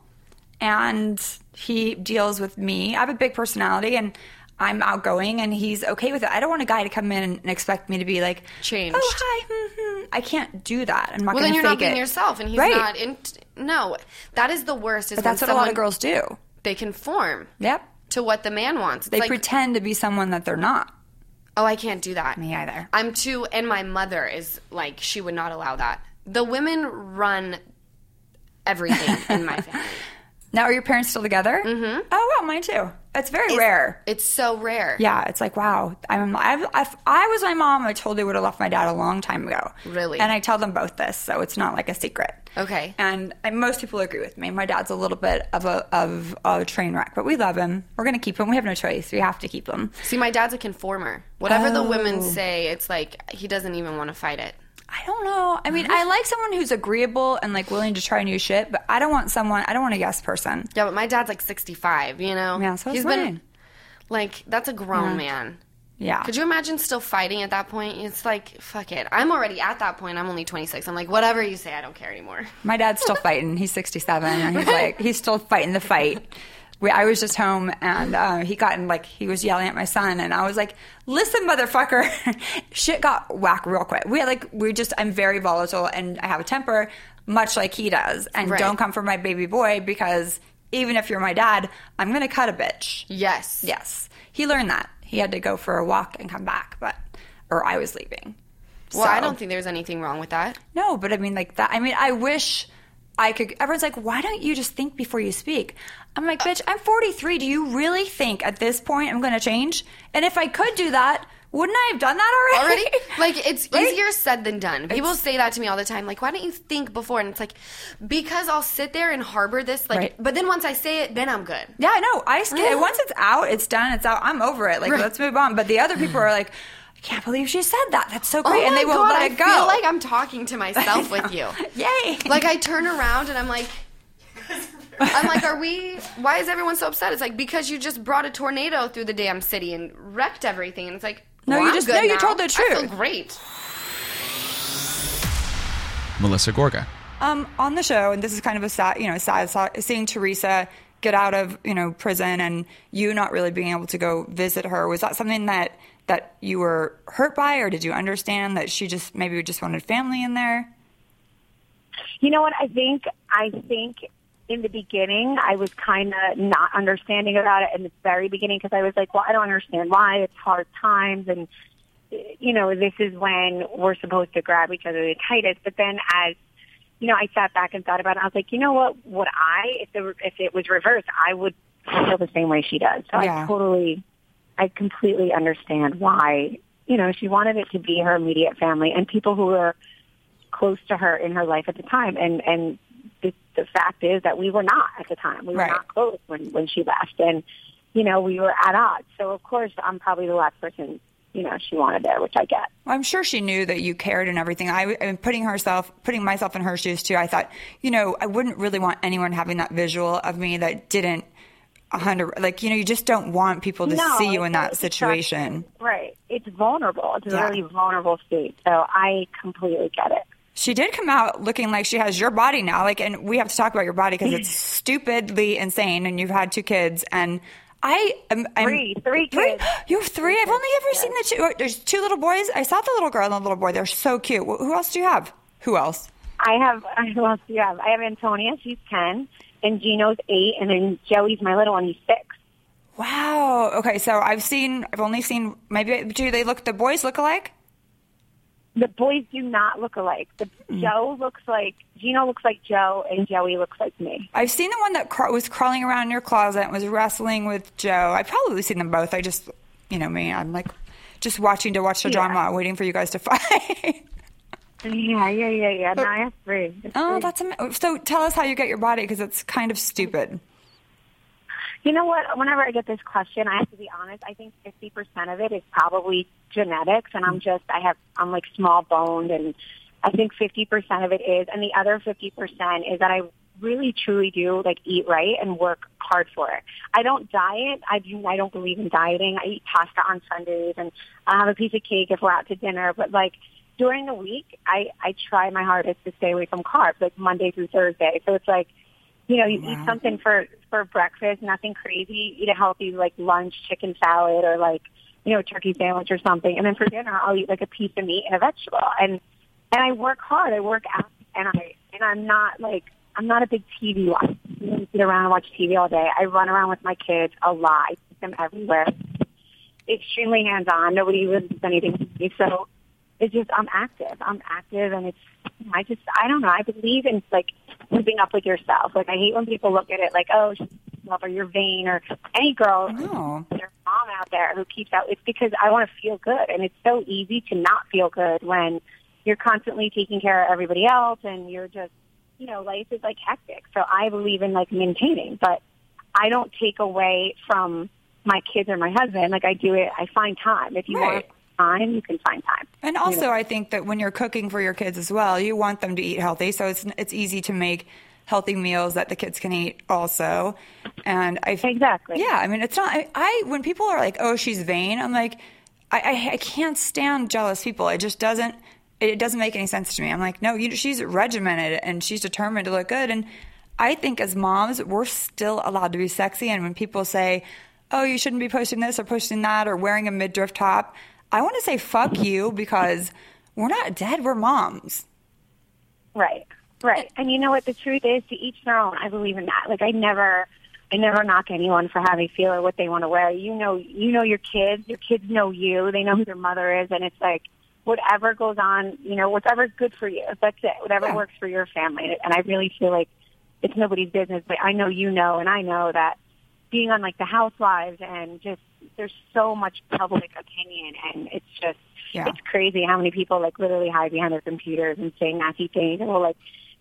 and he deals with me. I have a big personality and I'm outgoing and he's okay with it. I don't want a guy to come in and expect me to be like, Changed. Oh, hi. hmm, hmm." I can't do that. I'm not well, then you're not being it. yourself, and he's Right. not. In, no, that is the worst. Is But that's what a lot of girls do. They conform Yep. to what the man wants. It's They like, pretend to be someone that they're not. oh, I can't do that. Me either. I'm too, and my mother is like, she would not allow that. The women run everything in my family. Now, are your parents still together? Mm-hmm. Oh, wow, mine too. It's very rare. It's so rare. Yeah, it's like wow. I'm, I've, if I was my mom, I totally would have left my dad a long time ago. Really? And I tell them both this, so it's not like a secret. Okay. And, and most people agree with me. My dad's a little bit of a of a train wreck, but we love him. We're gonna keep him. We have no choice. We have to keep him. See, my dad's a conformer. Whatever the women Oh. say, it's like he doesn't even want to fight it. I don't know. I mean, I like someone who's agreeable and like willing to try new shit, but I don't want someone. I don't want a yes person. Yeah, but my dad's like 65, you know? Yeah, so He's mine. been like that's a grown Yeah. man. Yeah. Could you imagine still fighting at that point? It's like, fuck it. I'm already at that point. I'm only 26. I'm like, whatever you say, I don't care anymore. My dad's still fighting. He's 67, and he's like, he's still fighting the fight. We, I was just home, and uh, he got in, like, he was yelling at my son, and I was like, listen, motherfucker. Shit got whacked real quick. We had, like, we just, I'm very volatile, and I have a temper, much like he does. And Right. don't come for my baby boy, because even if you're my dad, I'm going to cut a bitch. Yes. Yes. He learned that. He had to go for a walk and come back, but, or I was leaving. Well, I don't think there's anything wrong with that. no, but I mean, like that. I mean, I wish I could. Everyone's like, why don't you just think before you speak? I'm like, bitch, I'm 43. Do you really think at this point I'm going to change? And if I could do that, wouldn't I have done that already? Already? Like, it's Right? easier said than done. People It's- say that to me all the time. Like, why don't you think before? And it's like, because I'll sit there and harbor this. Like, Right. but then once I say it, then I'm good. Yeah, I know. I skip. Once it's out, it's done. It's out. I'm over it. Like, Right. let's move on. But the other people are like, I can't believe she said that. That's so oh great, oh and they won't God, let it go. feel like I'm talking to myself with you. Yay! Like I turn around and I'm like, I'm like, are we? Why is everyone so upset? It's like because you just brought a tornado through the damn city and wrecked everything, and it's like, No, well, you I'm just- good no, you told the I feel truth. great. Melissa Gorga. um, on the show, and this is kind of a sad, you know, sad, sad seeing Teresa get out of you know prison and you not really being able to go visit her. Was that something that that you were hurt by, or did you understand that she just maybe just wanted family in there? You know what? I think I think in the beginning I was kind of not understanding about it in the very beginning because I was like, well, I don't understand why it's hard times and you know this is when we're supposed to grab each other the tightest. But then as you know, I sat back and thought about it. I was like, you know what? Would I, if the if it was reversed, I would feel the same way she does. So Yeah. I totally, I completely understand why. You know, she wanted it to be her immediate family and people who were close to her in her life at the time. And and the, the fact is that we were not at the time. We were Right. not close when when she left, and you know, we were at odds. So of course, I'm probably the last person. You know, she wanted there, which I get. I'm sure she knew that you cared and everything. I, I mean, putting herself, putting myself in her shoes too. I thought, you know, I wouldn't really want anyone having that visual of me that didn't a hundred. Like, you know, you just don't want people to No, see you in that situation. Right. It's vulnerable. It's a Yeah. really vulnerable state. So I completely get it. She did come out looking like she has your body now. Like, and we have to talk about your body because it's stupidly insane, and you've had two kids. And I am I'm, Three. Three kids. You have three. I've only ever seen the two. Oh, there's two little boys. I saw the little girl and the little boy. They're so cute. Who else do you have? Who else? I have, who else do you have? I have Antonia. She's 10. And Gino's 8. And then Joey's my little one. He's 6. Wow. Okay, so I've seen. I've only seen. Maybe do they look? The boys look alike? The boys do not look alike. The hmm. Joe looks like, Gino looks like Joe, and Joey looks like me. I've seen the one that cra- was crawling around in your closet and was wrestling with Joe. I've probably seen them both. I just, you know me. I'm like just watching to watch the Yeah. drama, waiting for you guys to fight. Yeah, yeah, yeah, yeah. No, I have three. It's oh, that's so. Tell us how you get your body because it's kind of stupid. You know what? Whenever I get this question, I have to be honest. I think fifty percent of it is probably genetics, and I'm just I have I'm like small boned, and I think fifty percent of it is, and the other fifty percent is that I really truly do like eat right and work hard for it. I don't diet. I do. I don't believe in dieting. I eat pasta on Sundays, and I have a piece of cake if we're out to dinner. But like during the week, I I try my hardest to stay away from carbs, like Monday through Thursday. So it's like you know, you eat something for for breakfast, nothing crazy. Eat a healthy like lunch, chicken salad, or like you know, turkey sandwich or something. And then for dinner, I'll eat like a piece of meat and a vegetable. And and I work hard. I work out, and I and I'm not like I'm not a big TV watcher. Know, sit around and watch TV all day. I run around with my kids a lot. I take them everywhere. Extremely hands on. Nobody anything to me. So it's just I'm active. I'm active, and it's I just I don't know. I believe in like keeping up with yourself. Like I hate when people look at it like oh she's or you're vain or any girl their mom out there who keeps out. It's because I want to feel good, and it's so easy to not feel good when you're constantly taking care of everybody else, and you're just you know life is like hectic. So I believe in like maintaining, but I don't take away from my kids or my husband. Like I do it. I find time. If you Right. want time, you can find time. And You also, know? I think that when you're cooking for your kids as well, you want them to eat healthy. So it's it's easy to make healthy meals that the kids can eat also. And I exactly. Yeah, I mean, it's not. I, I when people are like, "Oh, she's vain," I'm like, I, I I can't stand jealous people. It just doesn't. It doesn't make any sense to me. I'm like, no, you, she's regimented and she's determined to look good. And I think as moms, we're still allowed to be sexy. And when people say, "Oh, you shouldn't be posting this or posting that or wearing a midriff top," I want to say, "Fuck you," because we're not dead. We're moms. Right, right. And you know what? The truth is, to each their own. I believe in that. Like I never, I never knock anyone for how they feel or what they want to wear. You know, you know your kids. Your kids know you. They know who their mother is, and it's like whatever goes on. You know, whatever's good for you. That's it. Whatever Yeah. works for your family. And I really feel like it's nobody's business. But I know you know, and I know that being on like the Housewives and just there's so much public opinion, and it's just Yeah. it's crazy how many people like literally hide behind their computers and say nasty things and will like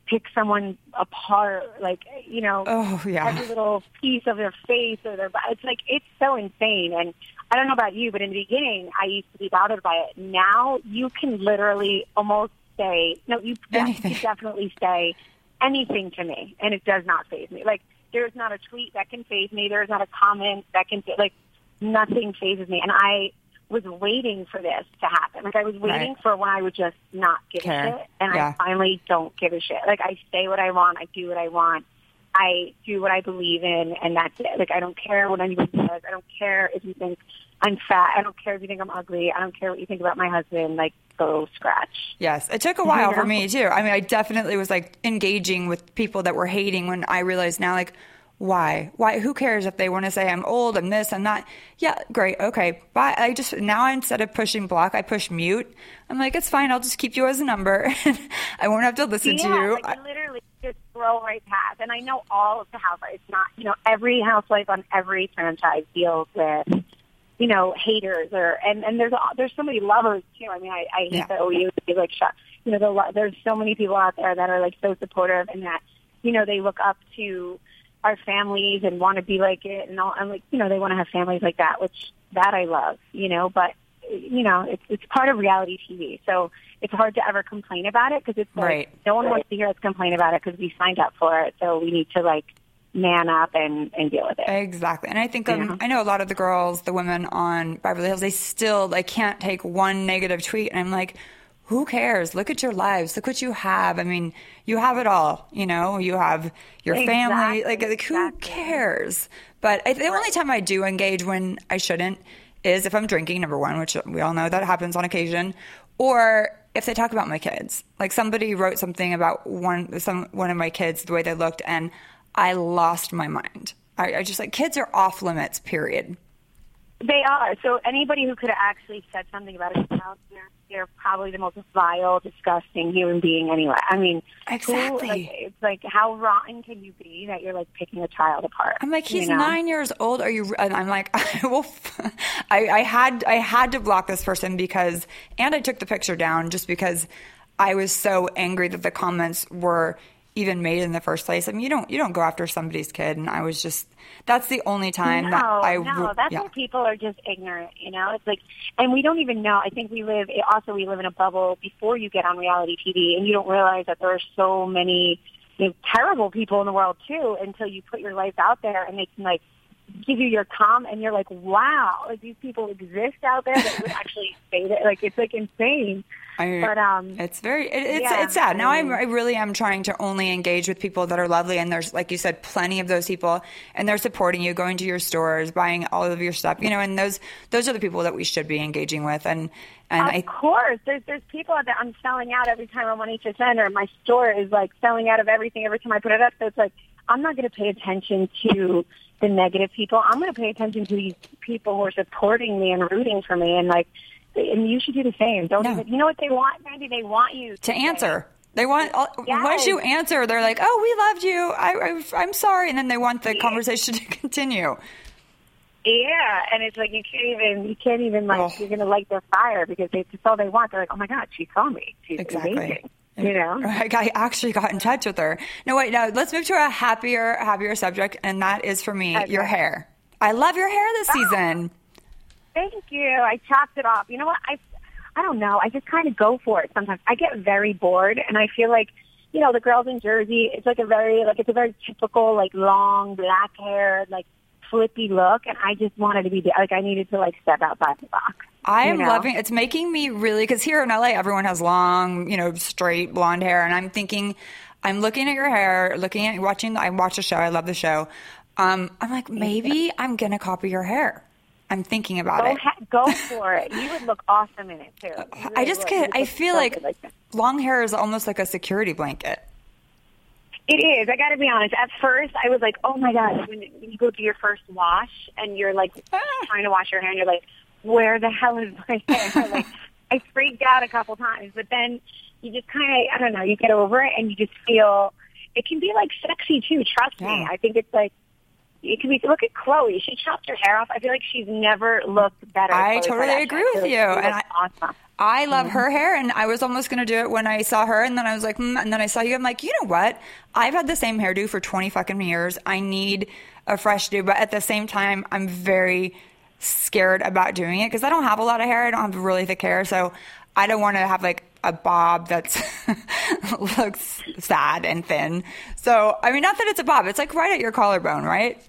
pick someone apart, like you know, Oh, yeah. every little piece of their face or their. It's like it's so insane. And I don't know about you, but in the beginning, I used to be bothered by it. Now you can literally almost say no. You, you definitely say anything to me, and it does not faze me. Like there's not a tweet that can faze me. There's not a comment that can like nothing fazes me. And I was waiting for this to happen. Like I was waiting Right. for when I would just not give Care. a shit, and Yeah. I finally don't give a shit. Like I say what I want, I do what I want, I do what I believe in, and that's it. Like I don't care what anybody says. I don't care if you think I'm fat. I don't care if you think I'm ugly. I don't care what you think about my husband. Like go scratch. Yes, it took a while for know? me too. I mean, I definitely was like engaging with people that were hating when I realized now, like, why? Why? Who cares if they want to say I'm old, I'm this, I'm that? Yeah, great, okay. But I just now instead of pushing block, I push mute. I'm like, it's fine. I'll just keep you as a number. I won't have to listen yeah, to you. Like I literally just scroll right past. And I know all of the housewives. Not you know every housewife on every franchise deals with you know haters or and and there's there's so many lovers too. I mean, I, I hate Yeah. the OU is like shut. You know, the, there's so many people out there that are like so supportive and that you know they look up to our families and want to be like it and all. And like you know they want to have families like that, which that I love. You know, but you know it's it's part of reality TV, so it's hard to ever complain about it because it's like Right. no one wants to hear us complain about it because we signed up for it, so we need to like man up and and deal with it. Exactly. And I think um, I know a lot of the girls, the women on Beverly Hills, they still like can't take one negative tweet and I'm like, who cares? Look at your lives. Look what you have. I mean, you have it all, you know? You have your family. Like, like who cares? But I, the only time I do engage when I shouldn't is if I'm drinking, number one, which we all know that happens on occasion, or if they talk about my kids. Like somebody wrote something about one some one of my kids, the way they looked, and I lost my mind. I, I just like kids are off limits. Period. They are. So anybody who could have actually said something about a child, they're, they're probably the most vile, disgusting human being anyway. I mean, who- Exactly. like, it's like, how rotten can you be that you're like picking a child apart? I'm like, he's you know? nine years old. Are you? And I'm like, I will. f- I, I had I had to block this person because, and I took the picture down just because I was so angry that the comments were even made in the first place. I mean, you don't you don't go after somebody's kid, and I was just that's the only time no, that I no, that's yeah. why people are just ignorant. You know, it's like, and we don't even know. I think we live. Also, we live in a bubble before you get on reality TV, and you don't realize that there are so many you know, terrible people in the world too until you put your life out there, and they can like give you your com, and you're like, wow, like these people exist out there that would actually say that. Like it's like insane. I, but um, it's very it, it's yeah, it's sad. Now I I'm, mean- I really am trying to only engage with people that are lovely, and there's like you said, plenty of those people, and they're supporting you, going to your stores, buying all of your stuff, you know, and those those are the people that we should be engaging with, and and of I course, there's there's people that. I'm selling out every time I'm on HSN, or my store is like selling out of everything every time I put it up. So it's like I'm not going to pay attention to the negative people. I'm going to pay attention to these people who are supporting me and rooting for me, and like, and you should do the same. Don't even, you know what they want, Mandy? They want you to answer. They want Yes. once you answer, they're like, "Oh, we loved you. I, I I'm sorry," and then they want the conversation to continue. Yeah, and it's like you can't even you can't even like you're going to light their fire because they, that's all they want. They're like, oh my god, she saw me. She's Exactly. amazing. You know. I, I actually got in touch with her. No, wait, no. Let's move to a happier, happier subject, and that is for me your hair. I love your hair this ah. season. Thank you. I chopped it off. You know what? I I don't know. I just kind of go for it sometimes. I get very bored and I feel like, you know, the girls in Jersey, it's like a very like it's a very typical like long black hair, like flippy look and I just wanted to be like I needed to like step outside the box. I you am know? loving. It's making me really because here in LA, everyone has long, you know, straight blonde hair, and I'm thinking, I'm looking at your hair, looking at watching. I watch the show. I love the show. Um, I'm like, maybe I'm gonna copy your hair. I'm thinking about Go it. ha- go for it. You would look awesome in it too. You I just would. get. You would I feel like like long hair is almost like a security blanket. It is. I got to be honest. At first, I was like, "Oh my god!" When you go do your first wash and you're like trying to wash your hair, and you're like, "Where the hell is my hair?" like, I freaked out a couple times, but then you just kind of, I don't know, you get over it, and you just feel it can be like sexy too. Trust me. I think it's like it can. Look at Khloe. She chopped her hair off. I feel like she's never looked better. I Khloe totally agree with you, and looks awesome. I love her hair, and I was almost going to do it when I saw her, and then I was like, mm, and then I saw you. I'm like, you know what? I've had the same hairdo for 20 fucking years. I need a fresh do, but at the same time, I'm very scared about doing it because I don't have a lot of hair. I don't have really thick hair, so I don't want to have like a bob that's looks sad and thin. So I mean, not that it's a bob; it's like right at your collarbone, right?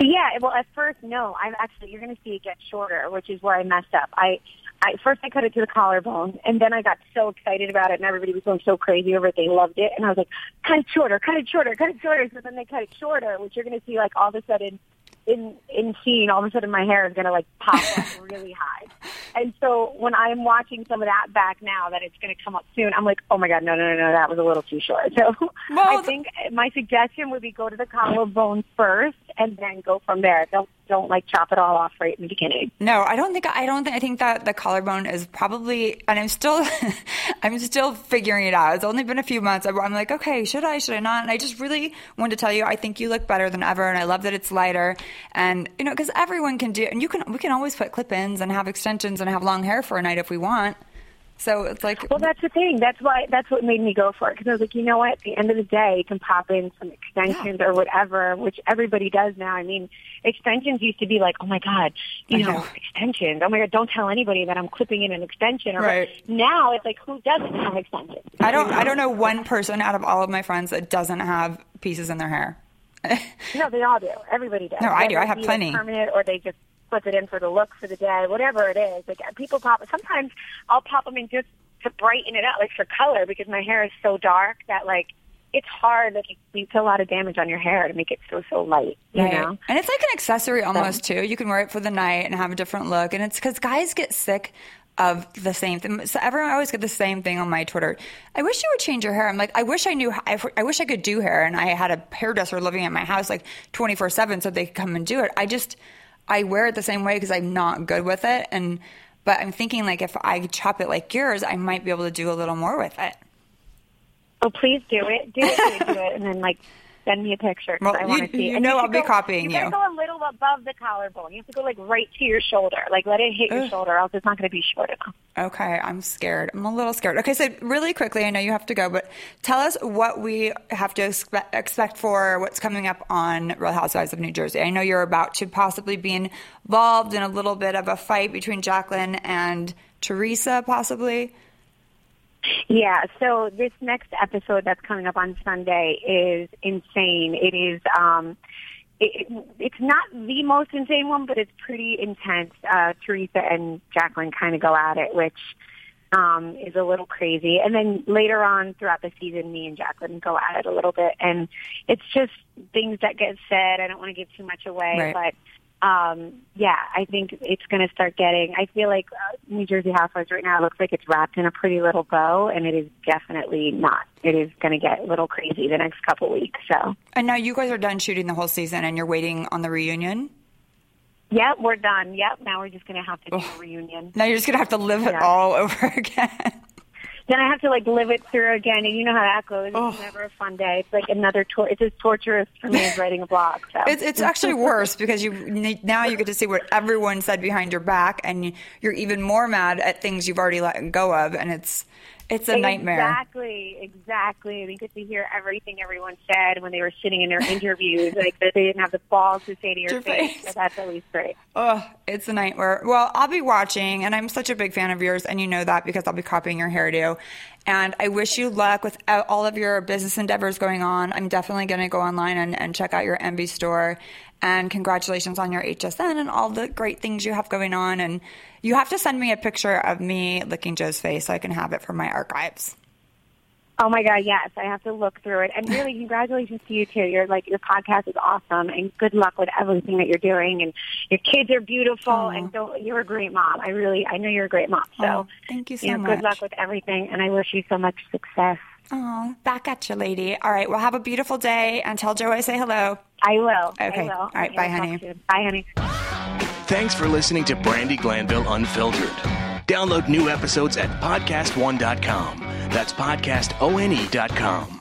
Yeah, well, at first, no. I'm actually you're going to see it get shorter, which is where I messed up. I, I first I cut it to the collarbone, and then I got so excited about it, and everybody was going so crazy over it. They loved it, and I was like, cut it shorter, cut it shorter, cut it shorter. So then they cut it shorter, which you're going to see like all of a sudden, in in scene, all of a sudden my hair is going to like pop up really high. And so when I'm watching some of that back now that it's going to come up soon, I'm like, oh my god, no, no, no, no, that was a little too short. So I think my suggestion would be go to the collarbone first and then go from there. Don't don't like chop it all off right in the beginning. No, I don't think I don't think I think that the collarbone is probably and I'm still I'm still figuring it out. It's only been a few months. I'm like, okay, should I, should I not? And I just really wanted to tell you I think you look better than ever and I love that it's lighter and you know cuz everyone can do and you can we can always put clip-ins and have extensions and have long hair for a night if we want. So it's like, well, that's the thing. That's why that's what made me go for it because I was like, you know what? At the end of the day, you can pop in some extensions yeah. or whatever, which everybody does now. I mean, extensions used to be like, oh my god, you know, know, extensions. Oh my god, don't tell anybody that I'm clipping in an extension. Or right. now it's like, who doesn't have extensions? I don't. I don't know one person out of all of my friends that doesn't have pieces in their hair. no, they all do. Everybody does. No, I do. I have plenty. Permanent, or they just put it in for the look for the day, whatever it is. Like people pop. Sometimes I'll pop them in just to brighten it up, like for color, because my hair is so dark that like it's hard. Like you put a lot of damage on your hair to make it so so light. You right. know, and it's like an accessory almost too. You can wear it for the night and have a different look. And it's because guys get sick of the same thing. So everyone I always get the same thing on my Twitter. I wish you would change your hair. I'm like, I wish I knew. I, I wish I could do hair, and I had a hairdresser living at my house like 24 seven, so they could come and do it. I just I wear it the same way because I'm not good with it. And but I'm thinking like if I chop it like yours, I might be able to do a little more with it. Oh, please do it. Do it. Do it. And then like send me a picture well, I want to see. You and know you I'll go, be copying you. You gotta go a little above the collarbone. You have to go like right to your shoulder. Like let it hit Ugh. your shoulder, else it's not going to be short enough. Okay, I'm scared. I'm a little scared. Okay, so really quickly, I know you have to go, but tell us what we have to expect, expect for what's coming up on Real Housewives of New Jersey. I know you're about to possibly be involved in a little bit of a fight between Jacqueline and Teresa, possibly. Yeah, so this next episode that's coming up on Sunday is insane. It is um it, it's not the most insane one, but it's pretty intense. Uh Teresa and Jacqueline kind of go at it, which um is a little crazy. And then later on throughout the season me and Jacqueline go at it a little bit and it's just things that get said. I don't want to give too much away, right. but um, yeah, I think it's going to start getting. I feel like uh, New Jersey Housewives right now looks like it's wrapped in a pretty little bow, and it is definitely not. It is going to get a little crazy the next couple weeks. So, and now you guys are done shooting the whole season, and you're waiting on the reunion. Yep, we're done. Yep, now we're just going to have to do a reunion. Now you're just going to have to live it all over again then I have to like live it through again, and you know how that goes. Oh. It's never a fun day. It's like another tour. It's as torturous for me as writing a blog. So. It's it's actually worse because you now you get to see what everyone said behind your back, and you're even more mad at things you've already let go of, and it's it's a nightmare. Exactly, exactly. We get to hear everything everyone said when they were sitting in their interviews, like that they didn't have the balls to say to your, your face. face. So that's always great. Oh, it's a nightmare. Well, I'll be watching, and I'm such a big fan of yours, and you know that because I'll be copying your hairdo. And I wish you luck with uh, all of your business endeavors going on. I'm definitely going to go online and, and check out your Envy store. And congratulations on your HSN and all the great things you have going on. And you have to send me a picture of me licking Joe's face so I can have it for my archives. Oh my God, yes. I have to look through it. And really, congratulations to you too. You're like, your podcast is awesome and good luck with everything that you're doing. And your kids are beautiful Aww. and so you're a great mom. I really, I know you're a great mom. So Aww, thank you so you know, much. Good luck with everything. And I wish you so much success. Oh, back at you, lady. All right. Well, have a beautiful day and tell Joe I say hello. I will. Okay. I will. All right. Bye, honey. Bye, honey. Thanks for listening to Brandi Glanville Unfiltered. Download new episodes at podcastone.com. That's podcastone.com.